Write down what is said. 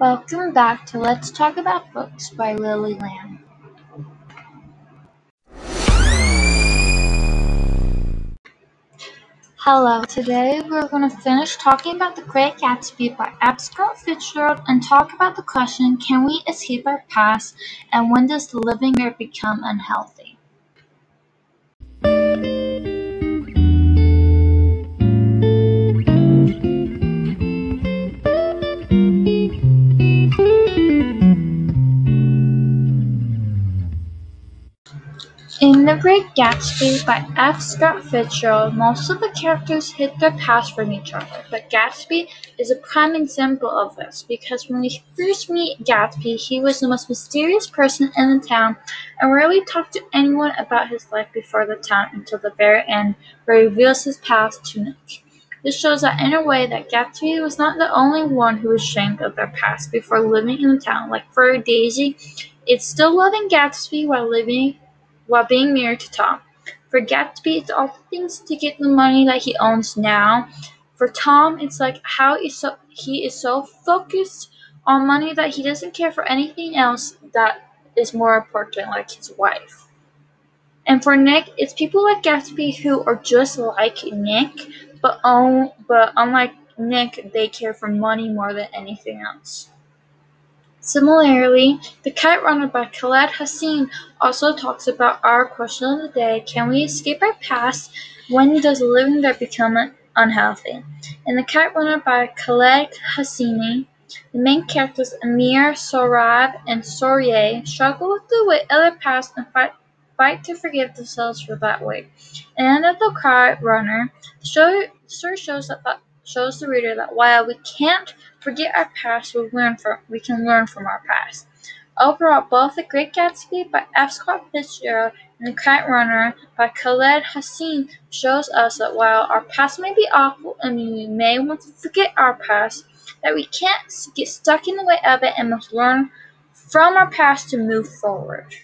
Welcome back to Let's Talk About Books by Lily Lamb. Hello, today we're going to finish talking about The Great Gatsby by F. Scott Fitzgerald and talk about the question Can we escape our past and when does the living there become unhealthy? In The Great Gatsby by F. Scott Fitzgerald, most of the characters hid their past from each other, but Gatsby is a prime example of this because when we first meet Gatsby, he was the most mysterious person in the town and rarely talked to anyone about his life before the town until the very end, where he reveals his past to Nick. This shows that in a way that Gatsby was not the only one who was ashamed of their past before living in the town. Like for Daisy, it's still loving Gatsby while living while being married to Tom. For Gatsby, it's all the things to get the money that he owns now. For Tom, it's like how so, he is so focused on money that he doesn't care for anything else that is more important, like his wife. And for Nick, it's people like Gatsby who are just like Nick, but, own, but unlike Nick, they care for money more than anything else. Similarly, The Kite Runner by Khaled Hosseini also talks about our question of the day can we escape our past? When does living there become unhealthy? In The Kite Runner by Khaled Hosseini, the main characters Amir, Sohrab, and Soraya struggle with the weight of their past and fight, fight to forgive themselves for that weight. And at the end of The Kite Runner, the story shows that shows the reader that while we can't forget our past, we learn from we can learn from our past. Overall, both The Great Gatsby by F. Scott Fitzgerald and The Kite Runner by Khaled Hosseini shows us that while our past may be awful and we may want to forget our past, that we can't get stuck in the way of it and must learn from our past to move forward.